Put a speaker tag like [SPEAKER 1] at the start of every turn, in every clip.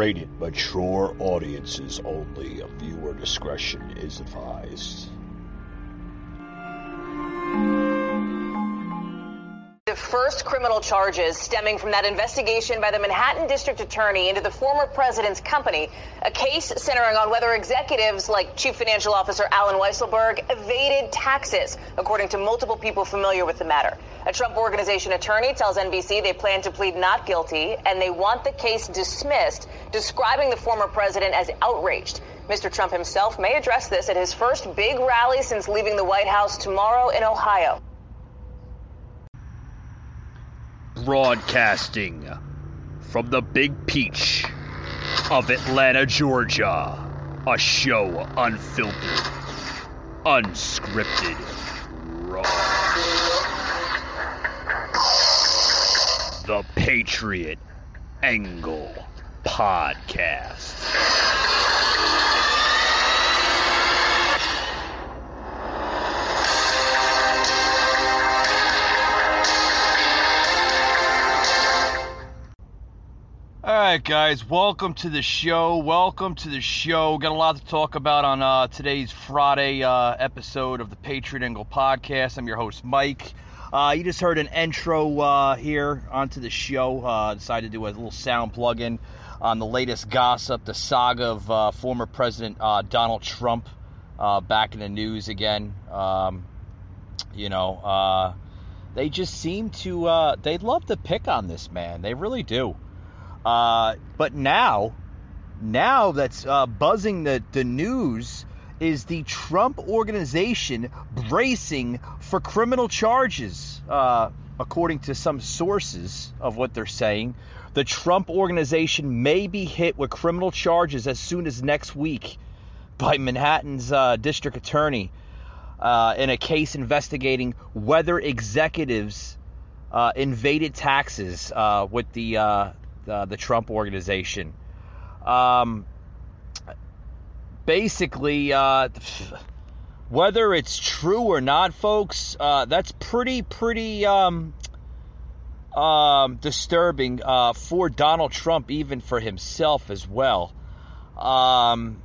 [SPEAKER 1] rated mature audiences only. Viewer discretion is advised.
[SPEAKER 2] The first criminal charges stemming from that investigation by the Manhattan District Attorney into the former president's company, a case centering on whether executives like Chief Financial Officer Alan Weisselberg evaded taxes, according to multiple people familiar with the matter. A Trump Organization attorney tells NBC they plan to plead not guilty and they want the case dismissed, describing the former president as outraged. Mr. Trump himself may address this at his first big rally since leaving the White House tomorrow in Ohio.
[SPEAKER 1] Broadcasting from the Big Peach of Atlanta, Georgia. A show unfiltered, unscripted, raw. The Patriot Angle Podcast. All right, guys, welcome to the show. Welcome to the show. Got a lot to talk about on uh, today's Friday uh, episode of the Patriot Angle podcast. I'm your host, Mike. Uh, you just heard an intro uh, here onto the show. Uh, decided to do a little sound plug-in on the latest gossip, the saga of uh, former President Donald Trump back in the news again. Um, you know, they just seem to they love to pick on this man. They really do. Uh, but now, now that's uh, buzzing the, the news is the Trump organization bracing for criminal charges. Uh, according to some sources of what they're saying, the Trump organization may be hit with criminal charges as soon as next week by Manhattan's uh, district attorney uh, in a case investigating whether executives uh, invaded taxes uh, with the uh, the Trump organization. Um, basically, uh, whether it's true or not, folks, uh, that's pretty, pretty um, um, disturbing uh, for Donald Trump, even for himself as well. Um,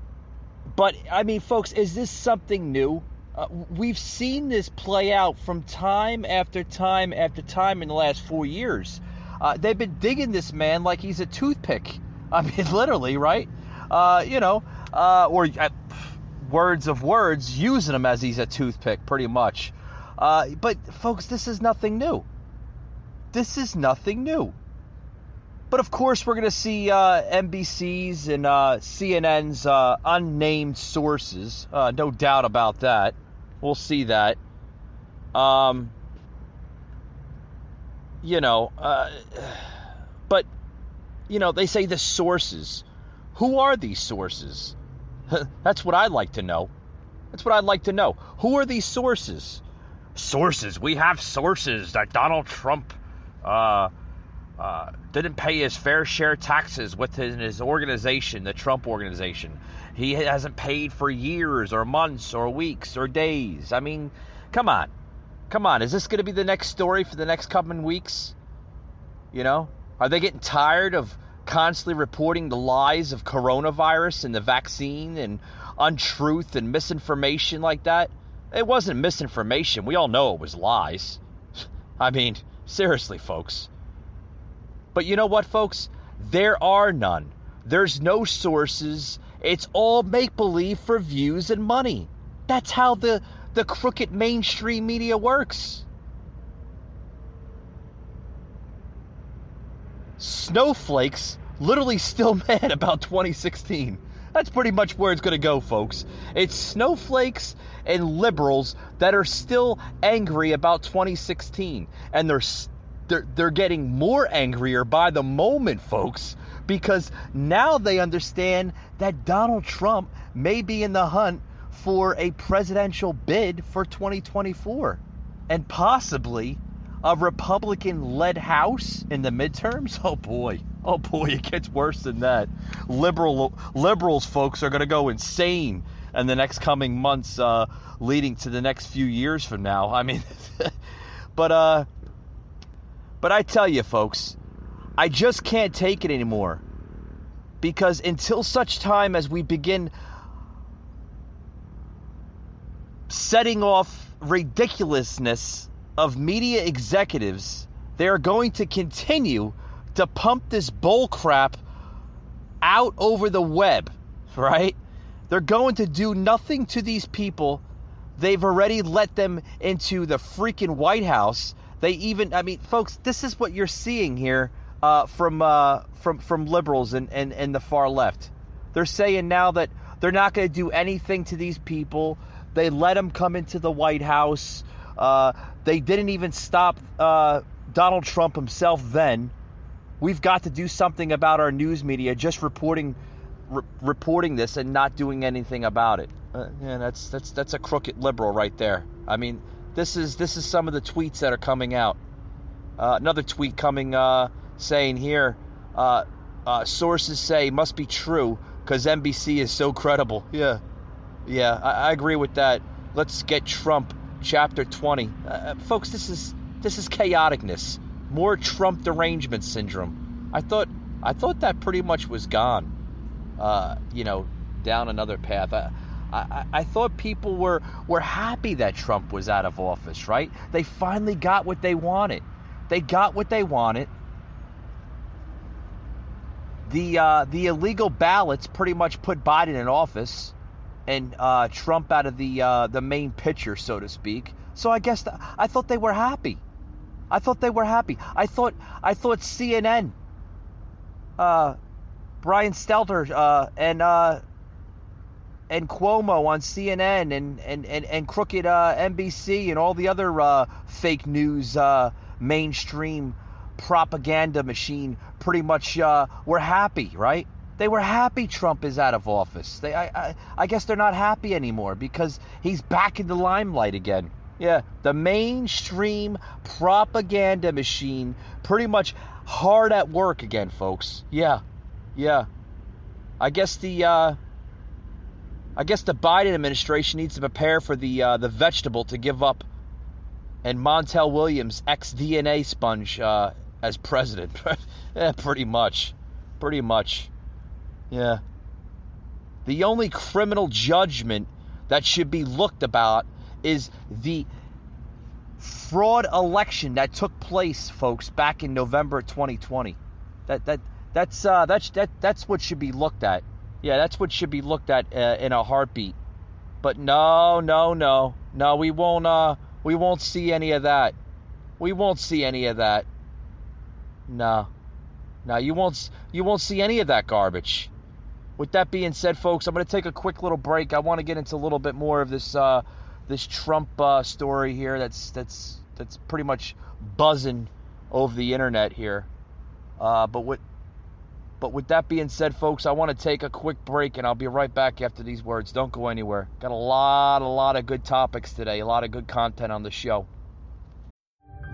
[SPEAKER 1] but, I mean, folks, is this something new? Uh, we've seen this play out from time after time after time in the last four years. Uh, they've been digging this man like he's a toothpick. I mean, literally, right? Uh, you know, uh, or uh, words of words, using him as he's a toothpick, pretty much. Uh, but, folks, this is nothing new. This is nothing new. But of course, we're going to see uh, NBC's and CNN's unnamed sources. no doubt about that. We'll see that. Um, you know, uh, but, you know, they say the sources. Who are these sources? That's what I'd like to know. That's what I'd like to know. Who are these sources? Sources. We have sources that Donald Trump uh, uh, didn't pay his fair share taxes within his organization, the Trump organization. He hasn't paid for years or months or weeks or days. I mean, come on. Come on, is this going to be the next story for the next coming weeks? You know, are they getting tired of constantly reporting the lies of coronavirus and the vaccine and untruth and misinformation like that? It wasn't misinformation. We all know it was lies. I mean, seriously, folks. But you know what, folks? There are none. There's no sources. It's all make believe for views and money. That's how the the crooked mainstream media works. Snowflakes literally still mad about 2016. That's pretty much where it's going to go, folks. It's snowflakes and liberals that are still angry about 2016 and they're they're, they're getting more angrier by the moment, folks, because now they understand that Donald Trump may be in the hunt for a presidential bid for 2024 and possibly a Republican led House in the midterms? Oh boy. Oh boy, it gets worse than that. Liberal liberals folks are going to go insane in the next coming months uh, leading to the next few years from now. I mean but uh but I tell you folks, I just can't take it anymore. Because until such time as we begin setting off ridiculousness of media executives, they are going to continue to pump this bull crap out over the web, right? They're going to do nothing to these people. They've already let them into the freaking White House. They even, I mean, folks, this is what you're seeing here uh, from uh, from from liberals and, and and the far left. They're saying now that they're not going to do anything to these people. They let them come into the White House. Uh, they didn't even stop uh, Donald Trump himself then. We've got to do something about our news media just reporting re- reporting this and not doing anything about it. Uh, yeah, that's that's that's a crooked liberal right there. I mean, this is this is some of the tweets that are coming out. Uh, another tweet coming uh, saying here, uh, uh, sources say must be true because NBC is so credible. Yeah, yeah, I, I, agree with that. Let's get Trump. Chapter 20, uh, folks. This is this is chaoticness. More Trump derangement syndrome. I thought I thought that pretty much was gone. Uh, you know, down another path. I, I, I thought people were were happy that Trump was out of office, right? They finally got what they wanted. They got what they wanted. The uh, the illegal ballots pretty much put Biden in office, and uh, Trump out of the uh, the main picture, so to speak. So I guess I thought they were happy. I thought they were happy. I thought I thought CNN, uh, Brian Stelter, uh, and uh, and Cuomo on CNN and and and, and crooked uh, NBC and all the other fake news mainstream propaganda machine pretty much were happy, right? They were happy Trump is out of office. They, I, I, I guess they're not happy anymore because he's back in the limelight again. Yeah, the mainstream propaganda machine pretty much hard at work again, folks. Yeah, yeah. I guess the uh, I guess the Biden administration needs to prepare for the uh, the vegetable to give up, and Montel Williams, ex DNA sponge, uh, as president. yeah, pretty much, pretty much. Yeah. The only criminal judgment that should be looked about is the fraud election that took place, folks, back in November 2020. That that that's uh, that's that that's what should be looked at. Yeah, that's what should be looked at uh, in a heartbeat. But no, no, no, no, we won't. Uh, we won't see any of that. We won't see any of that. No, no, you won't. You won't see any of that garbage. With that being said, folks, I'm going to take a quick little break. I want to get into a little bit more of this uh, this Trump uh, story here. That's that's that's pretty much buzzing over the internet here. Uh, but with but with that being said, folks, I want to take a quick break, and I'll be right back after these words. Don't go anywhere. Got a lot, a lot of good topics today. A lot of good content on the show.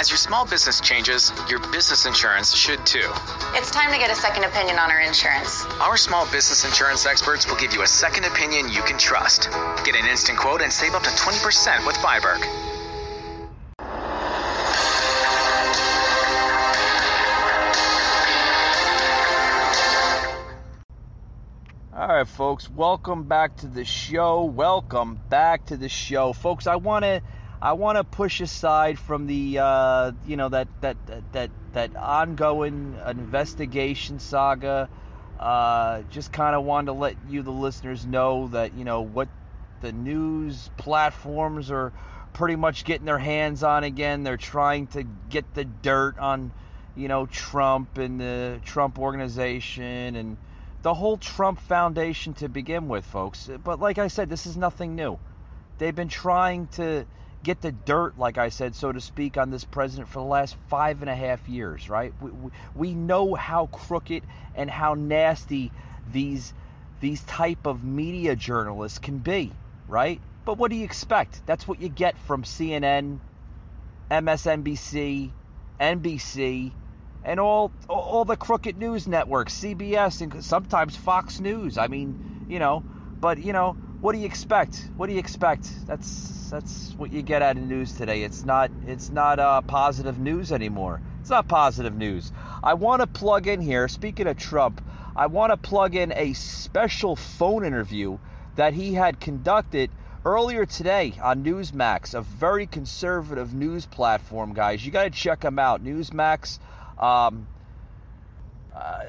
[SPEAKER 3] As your small business changes, your business insurance should too.
[SPEAKER 4] It's time to get a second opinion on our insurance.
[SPEAKER 3] Our small business insurance experts will give you a second opinion you can trust. Get an instant quote and save up to 20% with biBERK.
[SPEAKER 1] All right, folks, welcome back to the show. Welcome back to the show, folks. I want to I want to push aside from the uh, you know that that that that ongoing investigation saga. Uh, just kind of wanted to let you, the listeners, know that you know what the news platforms are pretty much getting their hands on again. They're trying to get the dirt on you know Trump and the Trump organization and the whole Trump Foundation to begin with, folks. But like I said, this is nothing new. They've been trying to get the dirt, like I said, so to speak, on this president for the last five and a half years, right? We, we, we know how crooked and how nasty these these type of media journalists can be, right? But what do you expect? That's what you get from CNN, MSNBC, NBC, and all all the crooked news networks, CBS and sometimes Fox News. I mean, you know, but you know, what do you expect? What do you expect? That's that's what you get out of news today. It's not it's not uh, positive news anymore. It's not positive news. I want to plug in here. Speaking of Trump, I want to plug in a special phone interview that he had conducted earlier today on Newsmax, a very conservative news platform, guys. You got to check them out. Newsmax. Um, uh,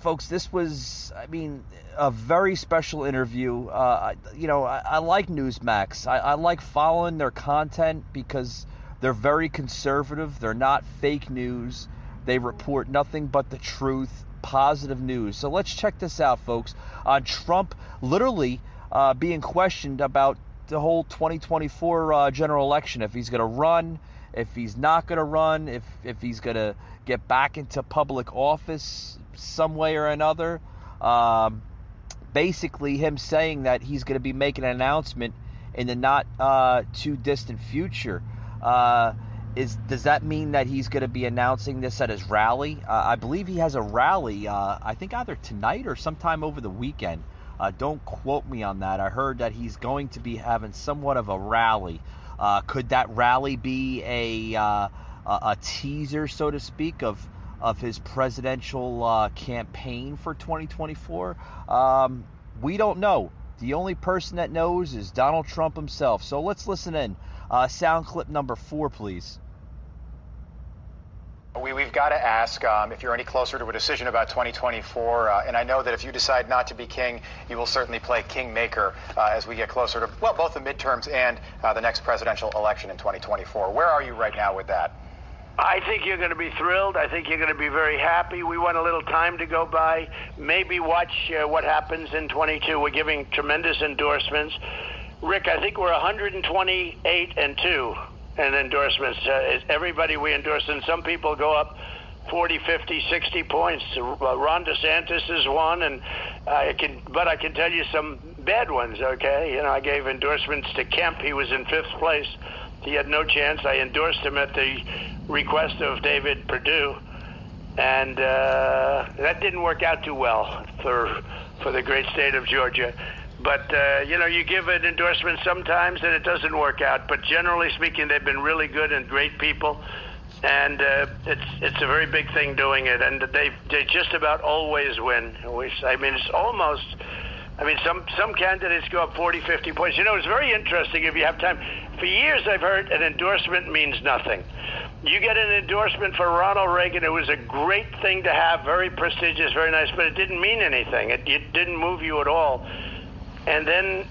[SPEAKER 1] folks, this was, I mean, a very special interview. Uh, you know, I, I like Newsmax. I, I, like following their content because they're very conservative. They're not fake news. They report nothing but the truth, positive news. So let's check this out, folks. On Trump literally uh, being questioned about the whole 2024 uh, general election, if he's going to run, if he's not going to run, if if he's going to get back into public office some way or another. Um, basically, him saying that he's going to be making an announcement in the not uh, too distant future. Uh, is does that mean that he's going to be announcing this at his rally? Uh, I believe he has a rally. Uh, I think either tonight or sometime over the weekend. Uh, don't quote me on that. I heard that he's going to be having somewhat of a rally. Uh, could that rally be a a teaser, so to speak, of of his presidential uh, campaign for 2024? Um, we don't know. The only person that knows is Donald Trump himself. So let's listen in. Uh, sound clip number four, please.
[SPEAKER 5] We, have got to ask um, if you're any closer to a decision about 2024. Uh, and I know that if you decide not to be king, you will certainly play kingmaker uh, as we get closer to, well, both the midterms and uh, the next presidential election in 2024. Where are you right now with that?
[SPEAKER 6] I think you're going to be thrilled. I think you're going to be very happy. We want a little time to go by. Maybe watch uh, what happens in 22. We're giving tremendous endorsements. Rick, I think we're 128 and 2 in endorsements. Uh, everybody we endorse, and some people go up 40, 50, 60 points. Uh, Ron DeSantis is one, and I can, but I can tell you some bad ones. Okay, you know, I gave endorsements to Kemp. He was in fifth place. He had no chance. I endorsed him at the request of David Perdue, and uh, that didn't work out too well for for the great state of Georgia. But uh, you know, you give an endorsement sometimes and it doesn't work out. But generally speaking, they've been really good and great people, and uh, it's it's a very big thing doing it. And they they just about always win. I mean, it's almost. I mean, some some candidates go up 40, 50 points. You know, it's very interesting if you have time. For years, I've heard an endorsement means nothing. You get an endorsement for Ronald Reagan. It was a great thing to have, very prestigious, very nice, but it didn't mean anything. It, it didn't move you at all. And then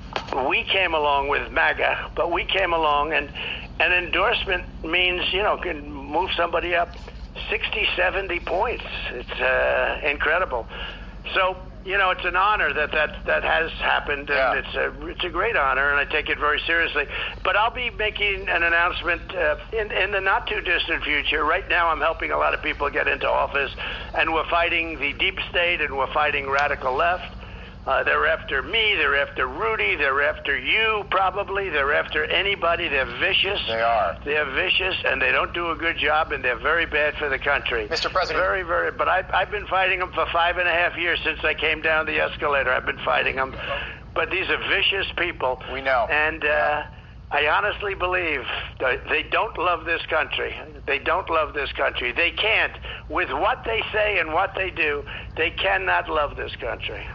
[SPEAKER 6] we came along with MAGA, but we came along, and an endorsement means, you know, can move somebody up 60, 70 points. It's uh, incredible. So you know, it's an honor that that that has happened, and yeah. it's a it's a great honor, and I take it very seriously. But I'll be making an announcement uh, in in the not too distant future. Right now, I'm helping a lot of people get into office, and we're fighting the deep state, and we're fighting radical left. Uh, they're after me. They're after Rudy. They're after you, probably. They're after anybody. They're vicious.
[SPEAKER 5] They are.
[SPEAKER 6] They're vicious, and they don't do a good job, and they're very bad for the country.
[SPEAKER 5] Mr. President.
[SPEAKER 6] Very, very. But I, I've been fighting them for five and a half years since I came down the escalator. I've been fighting them. But these are vicious people.
[SPEAKER 5] We know.
[SPEAKER 6] And. Uh, I honestly believe they don't love this country. They don't love this country. They can't. With what they say and what they do, they cannot love this country.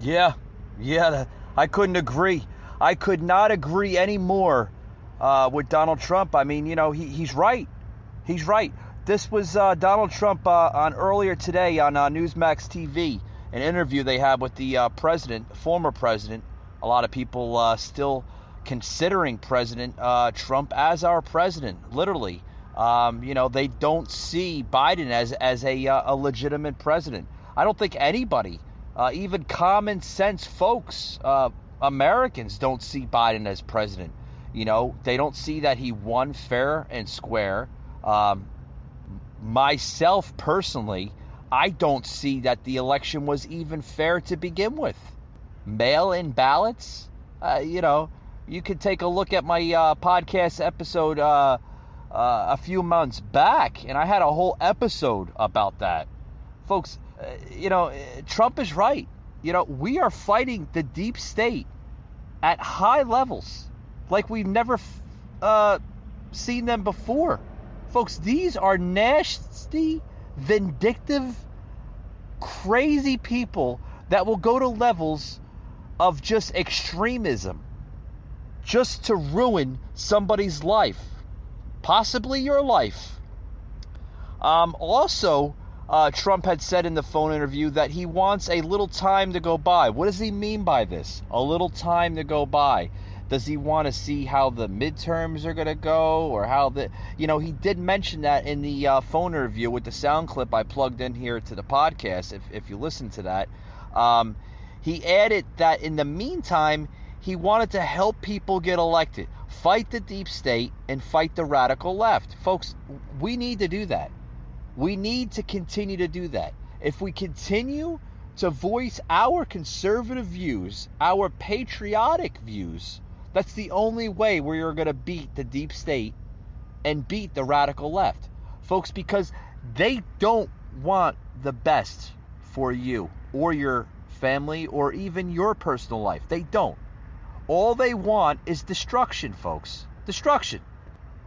[SPEAKER 1] Yeah, yeah, I couldn't agree. I could not agree any more uh, with Donald Trump. I mean, you know, he, he's right. He's right. This was uh, Donald Trump uh, on earlier today on uh, Newsmax TV, an interview they had with the uh, president, former president. A lot of people uh, still considering President Trump as our president, literally. Um, you know, they don't see Biden as as a, a legitimate president. I don't think anybody uh, even common sense folks, uh, Americans, don't see Biden as president. You know, they don't see that he won fair and square. Um, myself personally, I don't see that the election was even fair to begin with. Mail in ballots, uh, you know, you could take a look at my uh, podcast episode uh, uh a few months back, and I had a whole episode about that. Folks, uh, you know, Trump is right. You know, we are fighting the deep state at high levels like we've never uh, seen them before. Folks, these are nasty, vindictive, crazy people that will go to levels of just extremism just to ruin somebody's life, possibly your life. Um, also, uh, Trump had said in the phone interview that he wants a little time to go by. What does he mean by this? A little time to go by. Does he want to see how the midterms are going to go or how the, you know, he did mention that in the uh, phone interview with the sound clip I plugged in here to the podcast, if, if you listen to that. Um, he added that in the meantime, he wanted to help people get elected, fight the deep state, and fight the radical left. Folks, we need to do that. We need to continue to do that. If we continue to voice our conservative views, our patriotic views, that's the only way we are going to beat the deep state and beat the radical left. Folks, because they don't want the best for you or your family or even your personal life. They don't. All they want is destruction, folks. Destruction.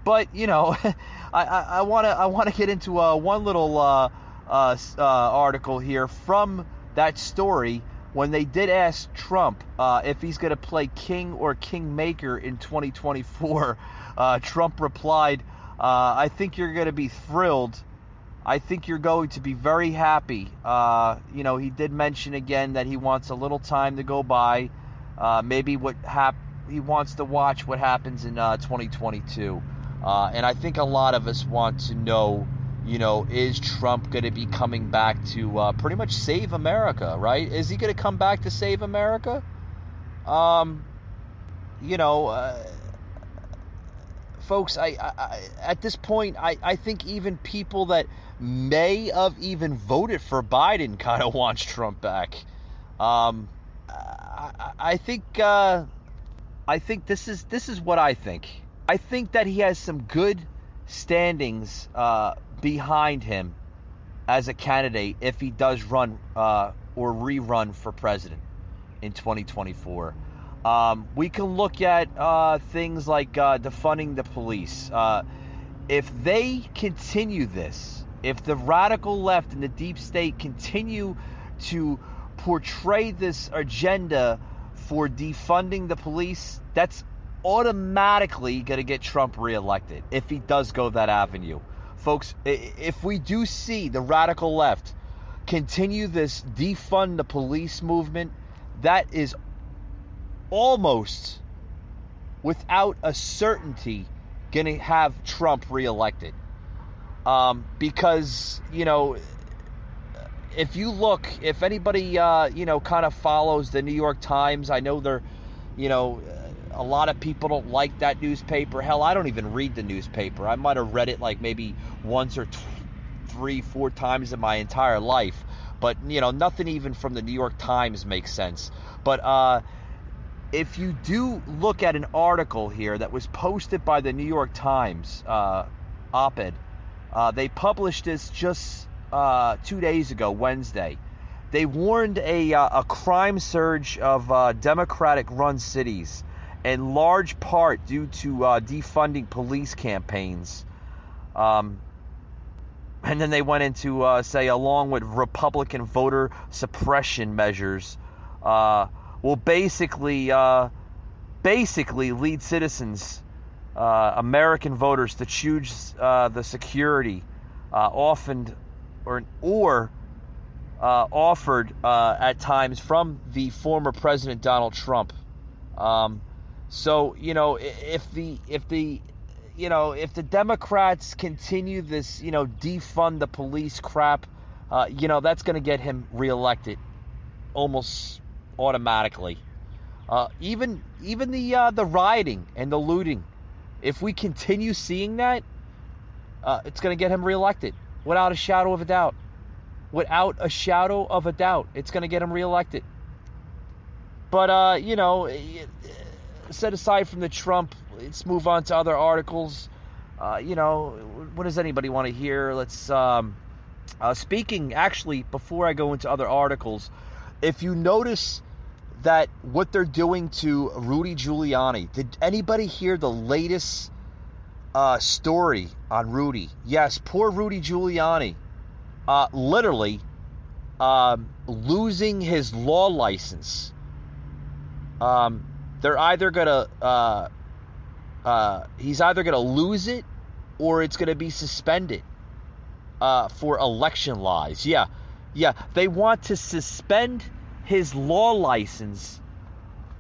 [SPEAKER 1] But you know, I want to I want to get into uh, one little uh, uh, uh, article here from that story when they did ask Trump uh, if he's going to play king or kingmaker in 2024, uh, Trump replied, uh, I think you're going to be thrilled. I think you're going to be very happy. Uh, you know, he did mention again that he wants a little time to go by. Uh, maybe what hap- he wants to watch what happens in 2022. And I think a lot of us want to know you know, is Trump going to be coming back to uh, pretty much save America, right? Is he going to come back to save America? Um, you know, uh, folks, I, I, at this point, I, I think even people that may have even voted for Biden kind of wants Trump back. Um, I, I think uh, I think this is this is what I think. I think that he has some good standings uh, behind him as a candidate if he does run uh, or rerun for president in 2024. Um, we can look at uh, things like uh, defunding the police. Uh, if they continue this, if the radical left and the deep state continue to portray this agenda for defunding the police, that's automatically going to get Trump reelected if he does go that avenue. Folks, if we do see the radical left continue this defund the police movement, that is almost without a certainty going to have Trump reelected. Um, because, you know, if you look, if anybody, uh, you know, kind of follows the New York Times, I know they're, you know, a lot of people don't like that newspaper. Hell, I don't even read the newspaper. I might have read it like maybe once or three, four times in my entire life. But, you know, nothing even from the New York Times makes sense. But uh, if you do look at an article here that was posted by the New York Times uh, op ed, uh, they published this just uh, two days ago, Wednesday. They warned a, uh, a crime surge of uh, Democratic run cities in large part due to uh, defunding police campaigns. Um, and then they went into, uh, say, along with Republican voter suppression measures, uh, will basically, uh, basically lead citizens, uh, American voters, to choose uh, the security often or or offered at times from the former President Donald Trump. Um, so you know, if the if the you know if the Democrats continue this you know defund the police crap, uh, you know that's going to get him reelected almost automatically. Uh, even even the uh, the rioting and the looting. If we continue seeing that, uh, it's going to get him reelected without a shadow of a doubt. Without a shadow of a doubt, it's going to get him reelected. But uh, you know, set aside from the Trump, let's move on to other articles. Uh, you know, what does anybody want to hear? Let's. Um, uh, speaking, actually, before I go into other articles, if you notice that what they're doing to Rudy Giuliani, did anybody hear the latest uh, story on Rudy? Yes, poor Rudy Giuliani, uh, literally um, losing his law license. Um, they're either gonna uh, uh, he's either gonna lose it or it's gonna be suspended uh, for election lies. Yeah, yeah, they want to suspend his law license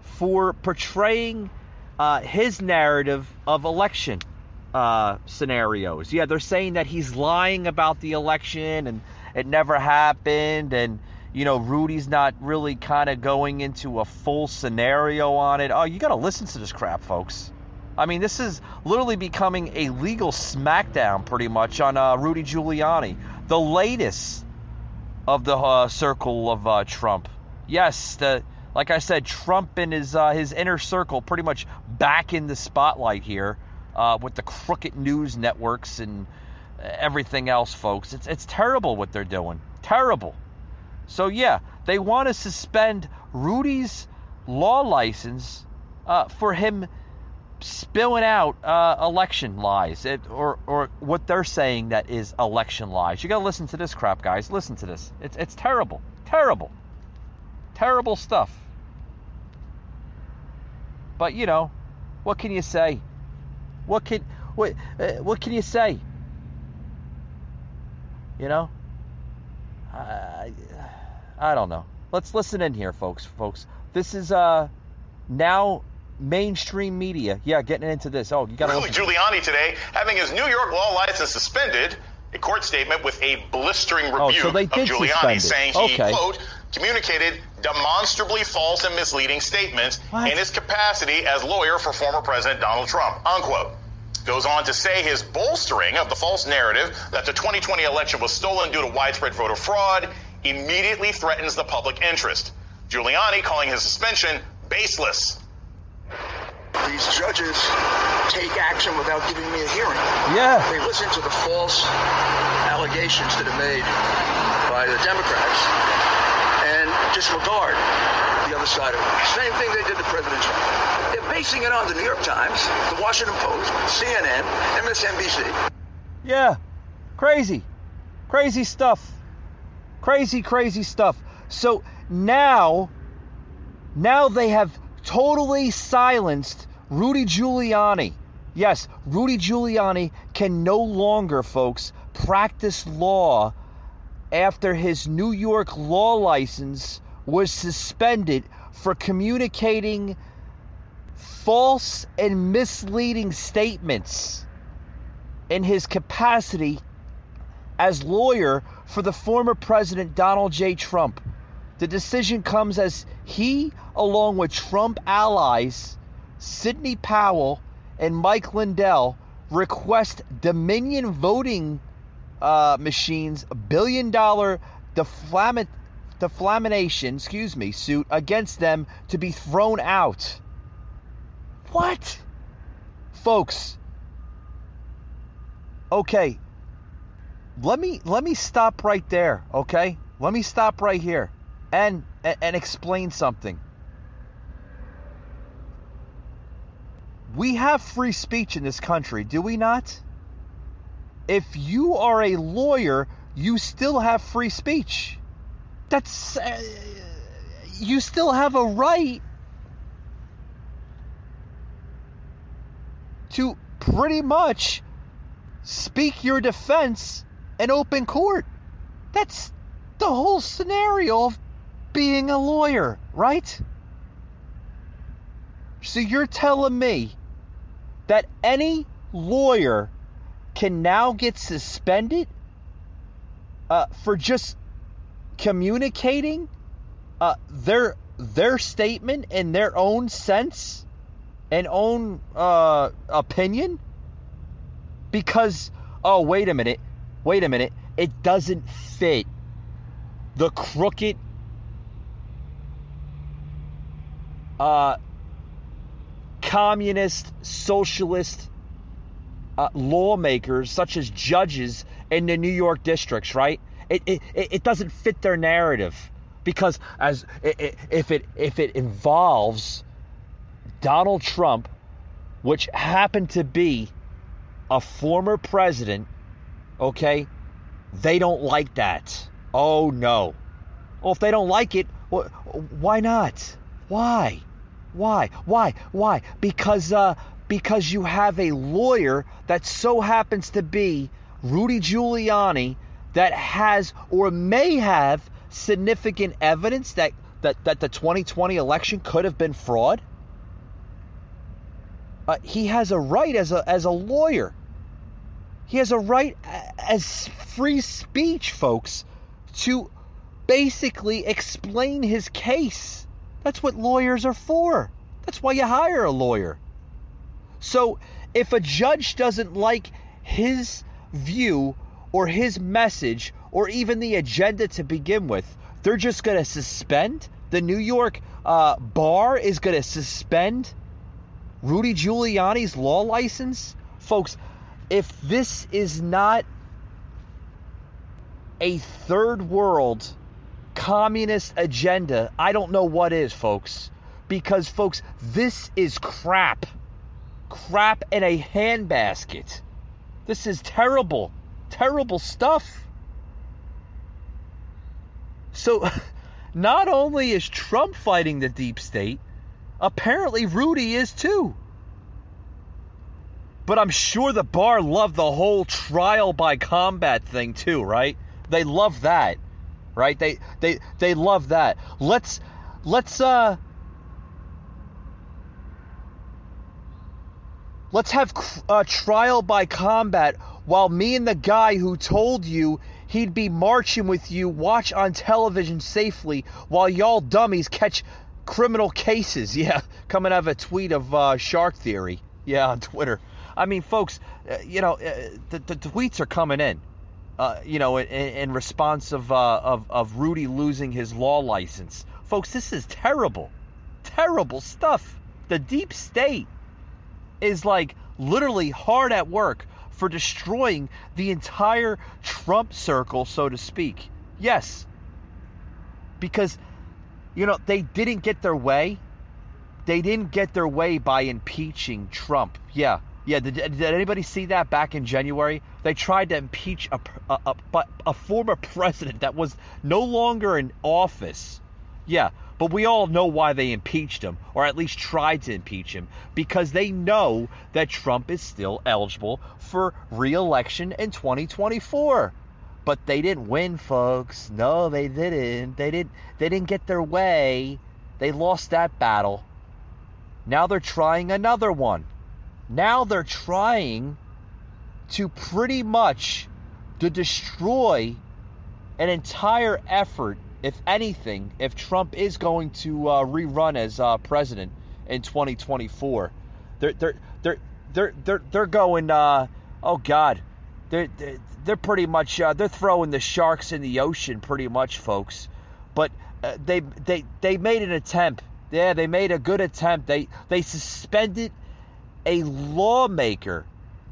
[SPEAKER 1] for portraying uh, his narrative of election uh, scenarios. Yeah, they're saying that he's lying about the election and it never happened and you know, Rudy's not really kind of going into a full scenario on it. Oh, you got to listen to this crap, folks. I mean, this is literally becoming a legal smackdown pretty much on uh, Rudy Giuliani, the latest of the uh, circle of uh, Trump. Yes, the, like I said, Trump and his uh, his inner circle pretty much back in the spotlight here uh, with the crooked news networks and everything else, folks. It's it's terrible what they're doing. Terrible. So, yeah, they want to suspend Rudy's law license uh, for him spilling out uh, election lies, it, or or what they're saying that is election lies. You got to listen to this crap, guys. Listen to this. It's it's terrible, terrible, terrible stuff. But you know, what can you say? What can what uh, what can you say? You know, I I don't know. Let's listen in here, folks. Folks, this is uh now mainstream media. Yeah, getting into this. Oh, you got
[SPEAKER 7] Rudy Giuliani today having his New York law license suspended. A court statement with a blistering rebuke
[SPEAKER 1] oh, so they did
[SPEAKER 7] of Giuliani saying he
[SPEAKER 1] okay.
[SPEAKER 7] quote communicated demonstrably false and misleading statements
[SPEAKER 1] what?
[SPEAKER 7] in his capacity as lawyer for former President Donald Trump. Unquote. Goes on to say his bolstering of the false narrative that the 2020 election was stolen due to widespread voter fraud immediately threatens the public interest. Giuliani calling his suspension baseless.
[SPEAKER 8] These judges take action without giving me a hearing.
[SPEAKER 1] Yeah.
[SPEAKER 8] They listen to the false allegations that are made by the Democrats and disregard the other side of it. Same thing they did to President Trump. They're basing it on the New York Times, the Washington Post, CNN, MSNBC.
[SPEAKER 1] Yeah. Crazy. Crazy stuff. Crazy, crazy stuff. So now, now they have totally silenced Rudy Giuliani. Yes, Rudy Giuliani can no longer, folks, practice law after his New York law license was suspended for communicating false and misleading statements in his capacity as lawyer for the former president Donald J. Trump. The decision comes as he, along with Trump allies Sidney Powell and Mike Lindell, request Dominion voting uh, machines billion dollar deflam- deflamination, excuse me, suit against them to be thrown out. What? Folks. Okay, let me let me stop right there, okay? Let me stop right here and and explain something. We have free speech in this country, do we not? If you are a lawyer, you still have free speech. That's uh, you still have a right to pretty much speak your defense in open court. That's the whole scenario of being a lawyer, right? So you're telling me that any lawyer can now get suspended uh, for just communicating uh, their their statement in their own sense and own uh, opinion? Because oh wait a minute wait a minute it doesn't fit the crooked uh, communist socialist uh, lawmakers such as judges in the New York districts right it, it, it doesn't fit their narrative because as if it if it involves Donald Trump, which happened to be a former president, okay, they don't like that. Oh no. Well, if they don't like it, why not? Why? Why? Why? Why? Because uh, because you have a lawyer that so happens to be Rudy Giuliani that has or may have significant evidence that, that, that the 2020 election could have been fraud? Uh, he has a right as a, as a lawyer. He has a right as free speech, folks, to basically explain his case. That's what lawyers are for. That's why you hire a lawyer. So if a judge doesn't like his view or his message or even the agenda to begin with. They're just going to suspend. The New York uh, bar is going to suspend Rudy Giuliani's law license. Folks, if this is not a third world communist agenda, I don't know what is, folks. Because, folks, this is crap. Crap in a handbasket. This is terrible terrible stuff. So, not only is Trump fighting the deep state, apparently Rudy is too. But I'm sure the bar loved the whole trial by combat thing too, right? They love that. Right? They they they love that. Let's let's uh let's have a uh, trial by combat while me and the guy who told you he'd be marching with you watch on television safely while y'all dummies catch criminal cases. Yeah, coming out of a tweet of uh, Shark Theory. Yeah, on Twitter. I mean, folks, uh, you know, uh, the, the, tweets are coming in. Uh, you know, in, in response of, uh, of of Rudy losing his law license, folks, this is terrible, terrible stuff. The deep state is like literally hard at work for destroying the entire Trump circle, so to speak. Yes. Because, you know, they didn't get their way. They didn't get their way by impeaching Trump. Yeah. Yeah. Did, did anybody see that back in January? They tried to impeach a, a, a, a former president that was no longer in office. Yeah. But we all know why they impeached him, or at least tried to impeach him, because they know that Trump is still eligible for re election in 2024. But they didn't win, folks. No, they didn't. They didn't they didn't get their way. They lost that battle. Now they're trying another one. Now they're trying to pretty much to destroy an entire effort if anything, if Trump is going to uh, rerun as uh, president in 2024, they're they're they're they're they're, they're going. Uh, oh God, they're they're pretty much uh, they're throwing the sharks in the ocean, pretty much, folks. But uh, they they they made an attempt. Yeah, they made a good attempt. They they suspended a lawmaker.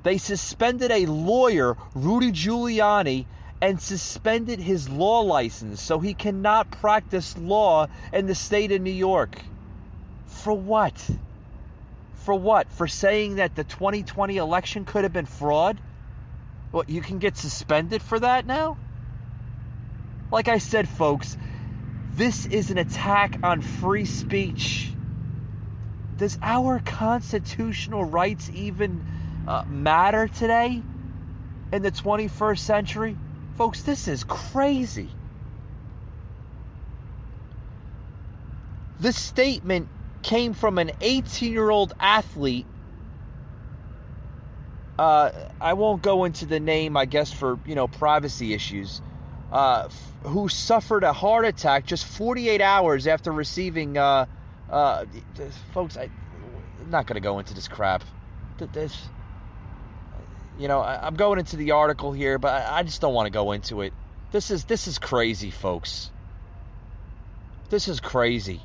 [SPEAKER 1] They suspended a lawyer, Rudy Giuliani, and suspended his law license so he cannot practice law in the state of New York. For what? For what? For saying that the 2020 election could have been fraud? What, you can get suspended for that now? Like I said, folks, this is an attack on free speech. Does our constitutional rights even uh, matter today in the 21st century? Folks, this is crazy. This statement came from an 18 year old athlete. Uh, I won't go into the name, I guess, for you know privacy issues, uh, f- who suffered a heart attack just 48 hours after receiving. Uh, uh, folks, I, am not going to go into this crap. This, you know, I, am going into the article here, but I, I just don't want to go into it. This is this is crazy, folks. This is crazy.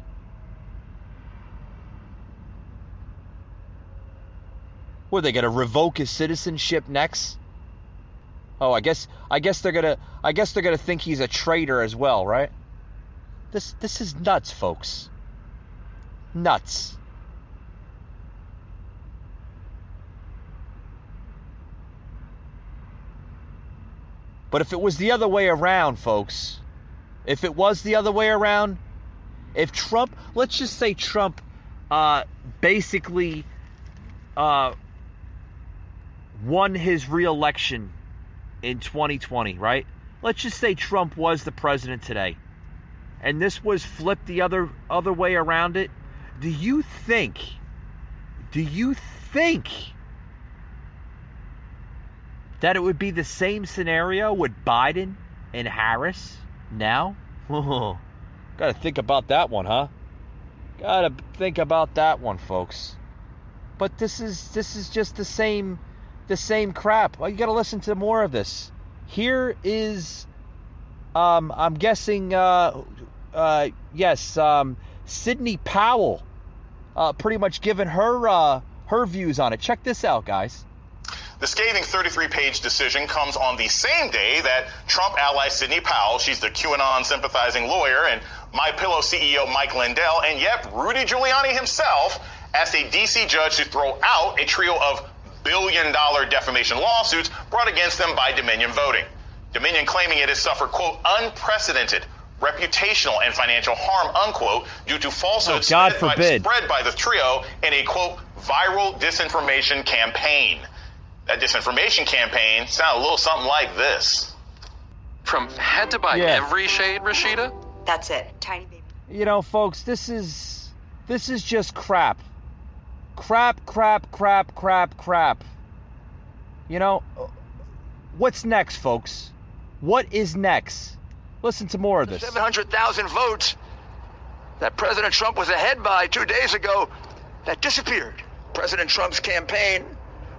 [SPEAKER 1] What are they to revoke his citizenship next? Oh, I guess I guess they're gonna I guess they're gonna think he's a traitor as well, right? This this is nuts, folks. Nuts. But if it was the other way around, folks, if it was the other way around, if Trump, let's just say Trump, uh, basically, uh, won his reelection in 2020, right? Let's just say Trump was the president today. And this was flipped the other other way around it. Do you think do you think that it would be the same scenario with Biden and Harris now? Gotta think about that one, huh? Gotta think about that one, folks. But this is this is just the same the same crap. Well, you got to listen to more of this. Here is, um, I'm guessing, uh, uh, yes, um, Sidney Powell, uh, pretty much giving her uh, her views on it. Check this out, guys.
[SPEAKER 7] The scathing 33 page decision comes on the same day that Trump ally Sidney Powell, she's the QAnon sympathizing lawyer, and My Pillow CEO Mike Lindell, and yep, Rudy Giuliani himself asked a DC judge to throw out a trio of billion dollar defamation lawsuits brought against them by Dominion Voting. Dominion claiming it has suffered, quote, unprecedented reputational and financial harm, unquote, due to falsehoods
[SPEAKER 1] oh,
[SPEAKER 7] spread, by, spread by the trio in a, quote, viral disinformation campaign. That disinformation campaign sounded a little something like this.
[SPEAKER 9] From head to bite, yeah. every shade, Rashida?
[SPEAKER 10] That's it. Tiny baby.
[SPEAKER 1] You know, folks, this is this is just crap. Crap, crap, crap, crap, crap. You know, what's next, folks? What is next? Listen to more of this.
[SPEAKER 8] 700,000 votes that President Trump was ahead by two days ago that disappeared. President Trump's campaign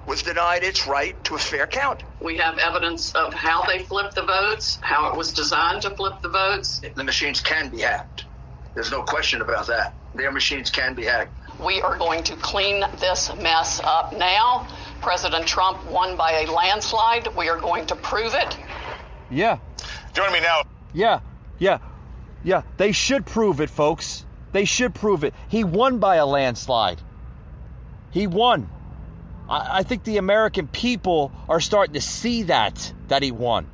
[SPEAKER 8] was denied its right to a fair count.
[SPEAKER 11] We have evidence of how they flipped the votes, how it was designed to flip the votes.
[SPEAKER 8] The machines can be hacked. There's no question about that. Their machines can be hacked.
[SPEAKER 11] We are going to clean this mess up now. President Trump won by a landslide. We are going to prove it.
[SPEAKER 1] Yeah.
[SPEAKER 7] Join me now.
[SPEAKER 1] Yeah, yeah, yeah. They should prove it, folks. They should prove it. He won by a landslide. He won. I, think the American people are starting to see that, that he won.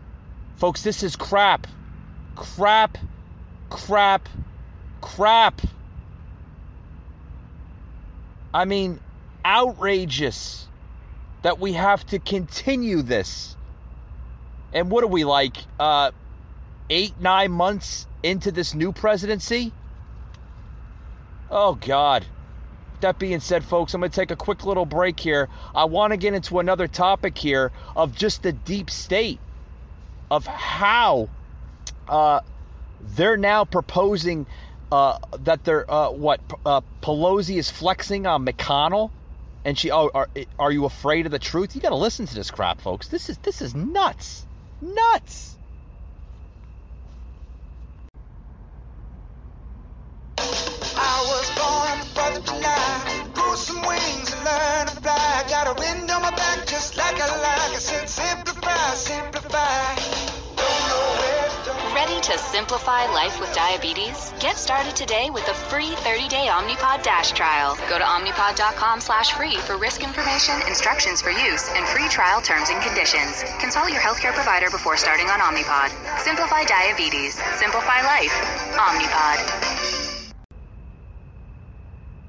[SPEAKER 1] Folks, this is crap. Crap, crap, crap. I mean, outrageous that we have to continue this. And what are we like, uh, eight, nine months into this new presidency? Oh, God. That being said, folks, I'm going to take a quick little break here. I want to get into another topic here of just the deep state of how uh, they're now proposing uh, that they're uh, what uh, Pelosi is flexing on McConnell, and she oh are are you afraid of the truth? You got to listen to this crap, folks. This is this is nuts, nuts. A wind on my back just like I like. I said simplify, simplify.
[SPEAKER 12] Ready to simplify life with diabetes? Get started today with a free 30-day Omnipod Dash trial. Go to omnipod.com slash free for risk information, instructions for use, and free trial terms and conditions. Consult your healthcare provider before starting on Omnipod. Simplify diabetes. Simplify life. Omnipod.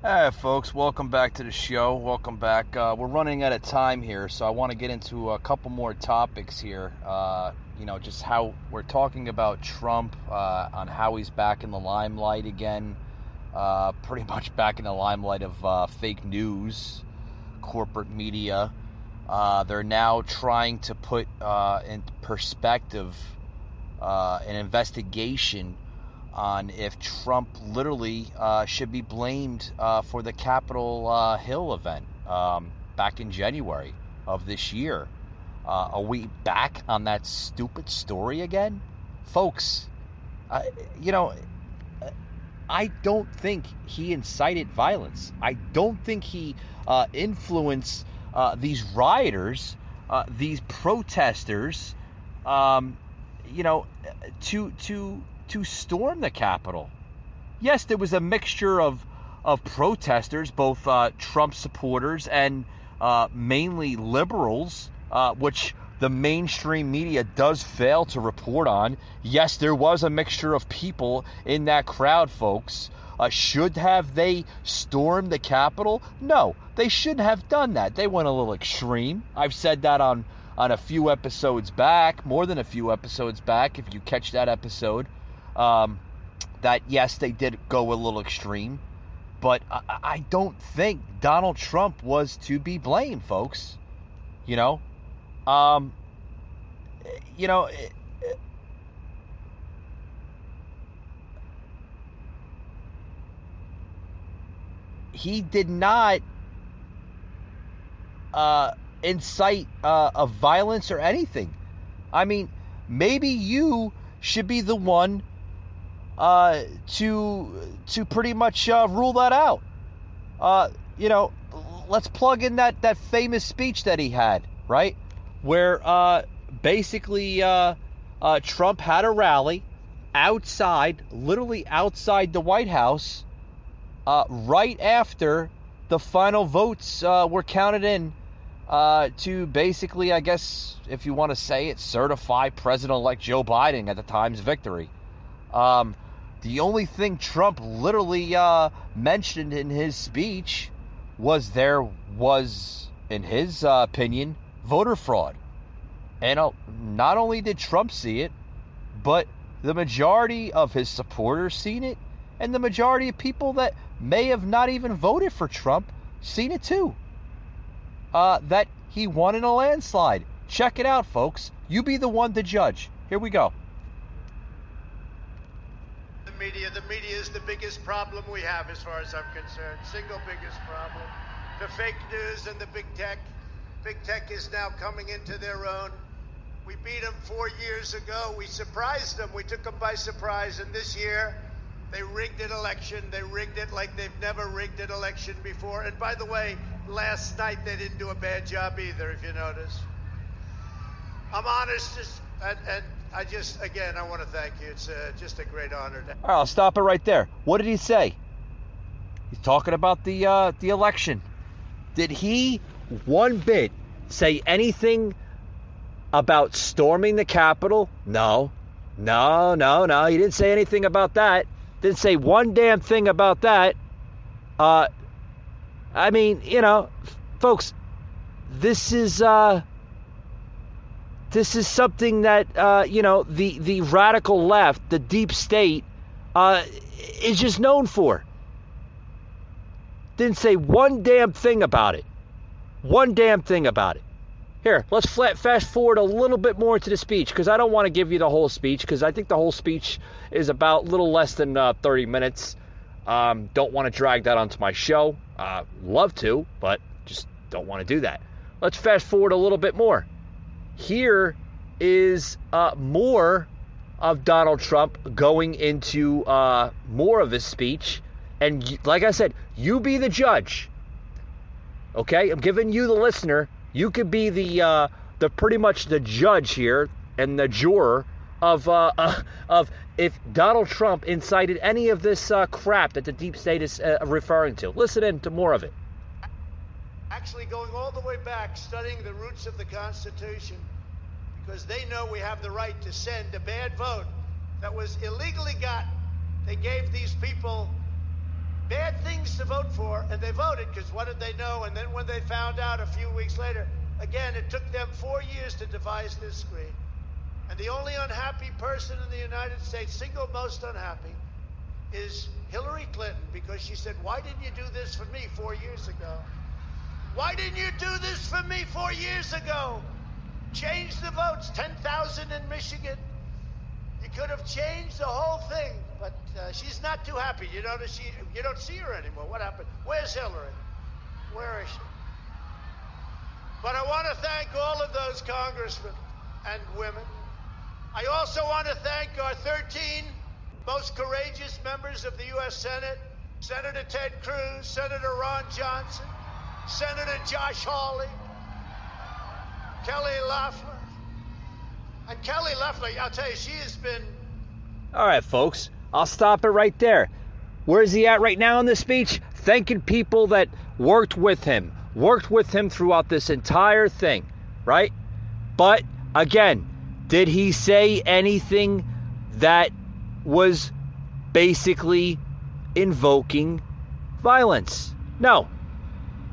[SPEAKER 1] Hey, folks, welcome back to the show. Welcome back. Uh, we're running out of time here, so I want to get into a couple more topics here. Uh, you know, just how we're talking about Trump uh, on how he's back in the limelight again, uh, pretty much back in the limelight of uh, fake news, corporate media. Uh, they're now trying to put in perspective an investigation on if Trump literally uh, should be blamed uh, for the Capitol uh, Hill event um, back in January of this year. Uh, are we back on that stupid story again? Folks, you know, I don't think he incited violence. I don't think he uh, influenced these rioters, these protesters, um, you know, to to to storm the Capitol. Yes, there was a mixture of of protesters, both uh, Trump supporters and uh, mainly liberals, uh, which the mainstream media does fail to report on. Yes, there was a mixture of people in that crowd, folks. Uh, should have they stormed the Capitol? No, they shouldn't have done that. They went a little extreme. I've said that on on a few episodes back, more than a few episodes back. If you catch that episode, um, that yes, they did go a little extreme, but I, I don't think Donald Trump was to be blamed, folks. You know, um, you know, he did not uh, incite uh, a violence or anything. I mean, maybe you should be the one uh, to to pretty much uh, rule that out. Uh, you know, let's plug in that that famous speech that he had, right? where uh, basically uh, uh, Trump had a rally outside, literally outside the White House, right after the final votes were counted in uh, to basically, I guess, if you want to say it, certify President elect Joe Biden at the time's victory. Um, the only thing Trump literally mentioned in his speech was there was, in his opinion, voter fraud. And uh, not only did Trump see it, but the majority of his supporters seen it, and the majority of people that may have not even voted for Trump seen it too. Uh, that he won in a landslide. Check it out, folks. You be the one to judge. Here we go.
[SPEAKER 10] Media, the media is the biggest problem we have as far as I'm concerned. Single biggest problem. The fake news and the big tech Big Tech is now coming into their own. We beat them four years ago. We surprised them. We took them by surprise. And this year, they rigged an election. They rigged it like they've never rigged an election before. And by the way, last night they didn't do a bad job either, if you notice. I'm honest, and, and I just, again, I want to thank you. It's uh, just a great honor. To-
[SPEAKER 1] All right, I'll stop it right there. What did he say? He's talking about the uh, the election. Did he one bit say anything about storming the Capitol? No. No, no, no. He didn't say anything about that. Didn't say one damn thing about that. Uh, I mean, you know, folks, this is uh, this is something that uh, you know the the radical left, the deep state, uh, is just known for. Didn't say one damn thing about it. One damn thing about it. Here, let's flat fast forward a little bit more to the speech because I don't want to give you the whole speech because I think the whole speech is about a little less than uh, 30 minutes. Um, don't want to drag that onto my show. Uh, love to, but just don't want to do that. Let's fast forward a little bit more. Here is uh, more of Donald Trump going into uh, more of his speech. And like I said, you be the judge. Okay, I'm giving you the listener. You could be the uh, the pretty much the judge here and the juror of uh, uh, of if Donald Trump incited any of this uh, crap that the deep state is uh, referring to. Listen in to more of it.
[SPEAKER 10] Actually, going all the way back, studying the roots of the Constitution, because they know we have the right to send a bad vote that was illegally gotten. They gave these people bad things to vote for, and they voted because what did they know? And then when they found out a few weeks later, again, it took them four years to devise this screen. And the only unhappy person in the United States, single most unhappy, is Hillary Clinton because she said, Why didn't you do this for me four years ago? Why didn't you do this for me four years ago? Change the votes, 10,000 in Michigan, You could have changed the whole thing, but uh, she's not too happy. You you don't see her anymore. What happened? Where's Hillary? Where is she? But I want to thank all of those congressmen and women. I also want to thank our 13 most courageous members of the U.S. Senate Senator Ted Cruz, Senator Ron Johnson, Senator Josh Hawley, Kelly Loeffler. And Kelly Loeffler, I'll tell you, she has been.
[SPEAKER 1] All right, folks, I'll stop it right there. Where's he at right now in this speech? Thanking people that worked with him, worked with him throughout this entire thing, right? But again, did he say anything that was basically invoking violence? No.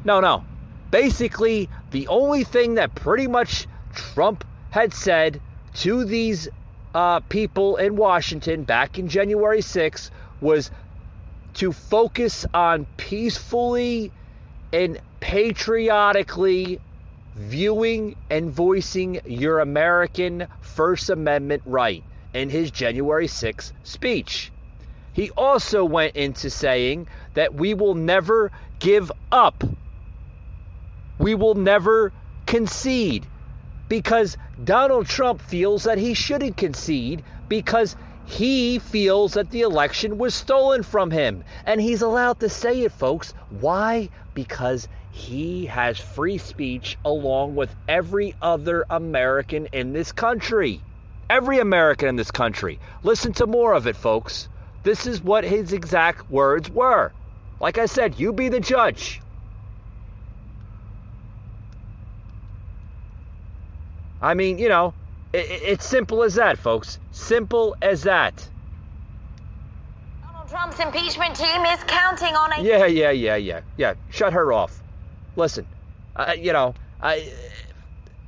[SPEAKER 1] No, no. Basically, the only thing that pretty much Trump had said to these uh, people in Washington back in January 6th was to focus on peacefully and patriotically viewing and voicing your American First Amendment right in his January 6th speech. He also went into saying that we will never give up. We will never concede because Donald Trump feels that he shouldn't concede because he feels that the election was stolen from him. And he's allowed to say it, folks. Why? Because he has free speech along with every other American in this country. Every American in this country. Listen to more of it, folks. This is what his exact words were. Like I said, you be the judge. I mean, you know, it, it's simple as that, folks. Simple as that.
[SPEAKER 13] Donald Trump's impeachment team is counting on a.
[SPEAKER 1] Yeah, yeah, yeah, yeah, yeah. Shut her off. Listen, uh, you know, I,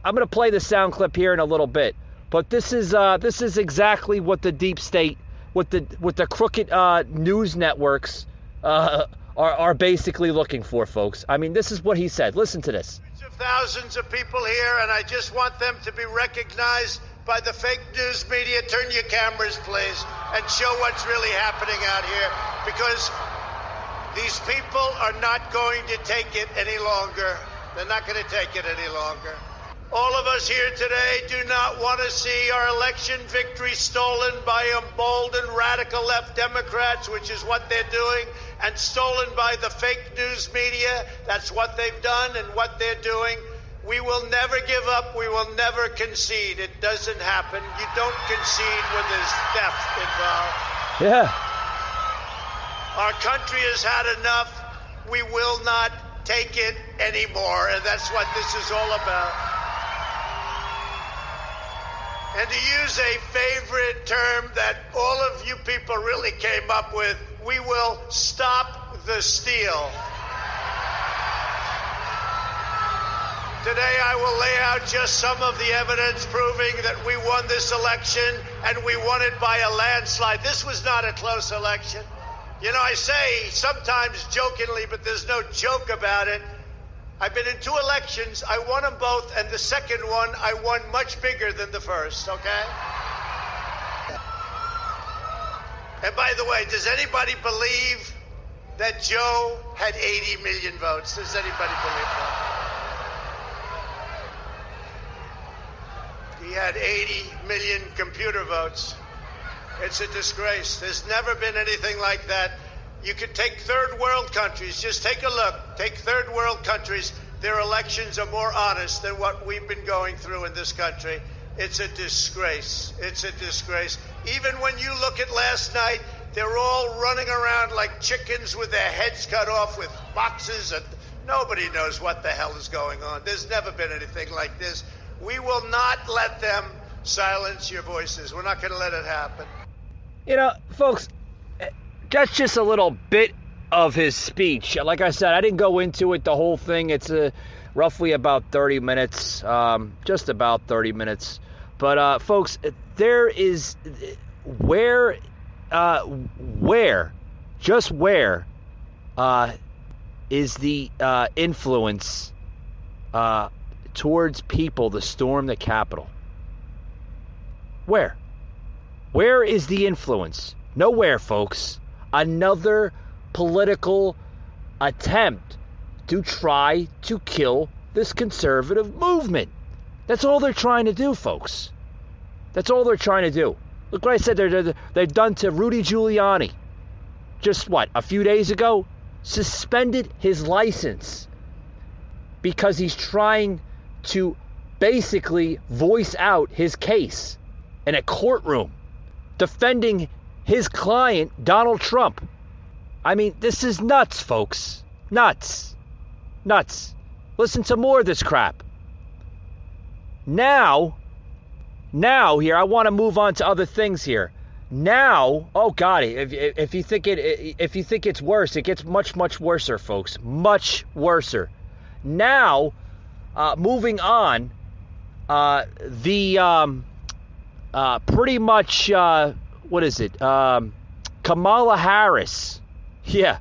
[SPEAKER 1] I'm going to play the sound clip here in a little bit, but this is uh, this is exactly what the deep state, what the what the crooked uh, news networks uh, are are basically looking for, folks. I mean, this is what he said. Listen to this
[SPEAKER 10] thousands of people here, and I just want them to be recognized by the fake news media. Turn your cameras, please, and show what's really happening out here because these people are not going to take it any longer. They're not going to take it any longer. All of us here today do not want to see our election victory stolen by emboldened radical left Democrats, which is what they're doing and stolen by the fake news media. That's what they've done and what they're doing. We will never give up. We will never concede. It doesn't happen. You don't concede when there's theft involved.
[SPEAKER 1] Yeah.
[SPEAKER 10] Our country has had enough. We will not take it anymore. And that's what this is all about. And to use a favorite term that all of you people really came up with, we will stop the steal. Today, I will lay out just some of the evidence proving that we won this election and we won it by a landslide. This was not a close election. You know, I say sometimes jokingly, but there's no joke about it. I've been in two elections. I won them both, and the second one I won much bigger than the first, okay? And by the way, does anybody believe that Joe had 80 million votes? Does anybody believe that? He had 80 million computer votes. It's a disgrace. There's never been anything like that. You could take third world countries, just take a look. Take third world countries. Their elections are more honest than what we've been going through in this country. It's a disgrace. It's a disgrace. Even when you look at last night, they're all running around like chickens with their heads cut off with boxes and nobody knows what the hell is going on. There's never been anything like this. We will not let them silence your voices. We're not going to let it happen.
[SPEAKER 1] You know, folks, that's just a little bit of his speech. Like I said, I didn't go into it the whole thing. It's a, roughly about 30 minutes, um, just about 30 minutes. But uh, folks, there is where, uh, where, just where, uh, is the uh, influence uh, towards people to storm the Capitol? Where? Where is the influence? Nowhere, folks. Another political attempt to try to kill this conservative movement. That's all they're trying to do, folks. That's all they're trying to do. Look what I said they're, they're, they've done to Rudy Giuliani. Just what, a few days ago? Suspended his license because he's trying to basically voice out his case in a courtroom defending his client, Donald Trump. I mean, this is nuts, folks. Nuts. Nuts. Listen to more of this crap. Now, now here, I want to move on to other things here. Now, oh god, if, if you think it if you think it's worse, it gets much much worser, folks. Much worser. Now, uh, moving on, uh, the um, uh, pretty much uh, what is it? Um, Kamala Harris. Yeah,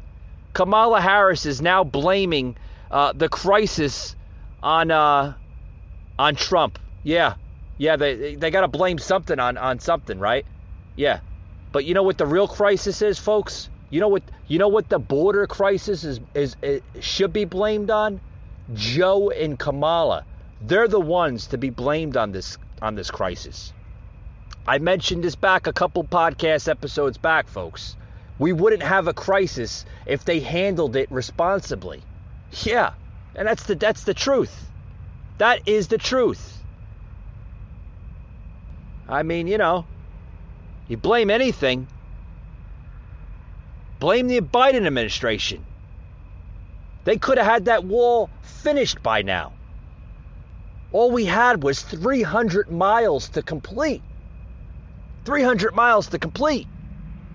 [SPEAKER 1] Kamala Harris is now blaming uh, the crisis on uh, on Trump. Yeah, yeah, they they got to blame something on on something, right? Yeah, but you know what the real crisis is, folks? You know what you know what the border crisis is is, is should be blamed on? Joe and Kamala. They're the ones to be blamed on this on this crisis. I mentioned this back a couple podcast episodes back, folks. We wouldn't have a crisis if they handled it responsibly. Yeah, and that's the that's the truth. That is the truth. I mean, you know, you blame anything. Blame the Biden administration. They could have had that wall finished by now. All we had was 300 miles to complete. 300 miles to complete.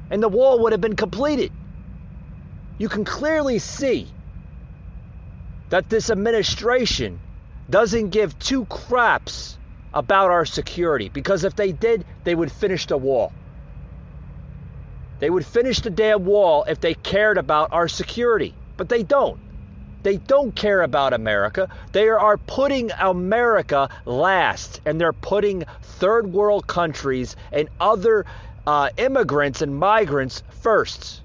[SPEAKER 1] And the wall would have been completed. You can clearly see that this administration doesn't give two craps about our security because if they did, they would finish the wall. They would finish the damn wall if they cared about our security, but they don't. They don't care about America. They are putting America last, and they're putting third world countries and other uh, immigrants and migrants first.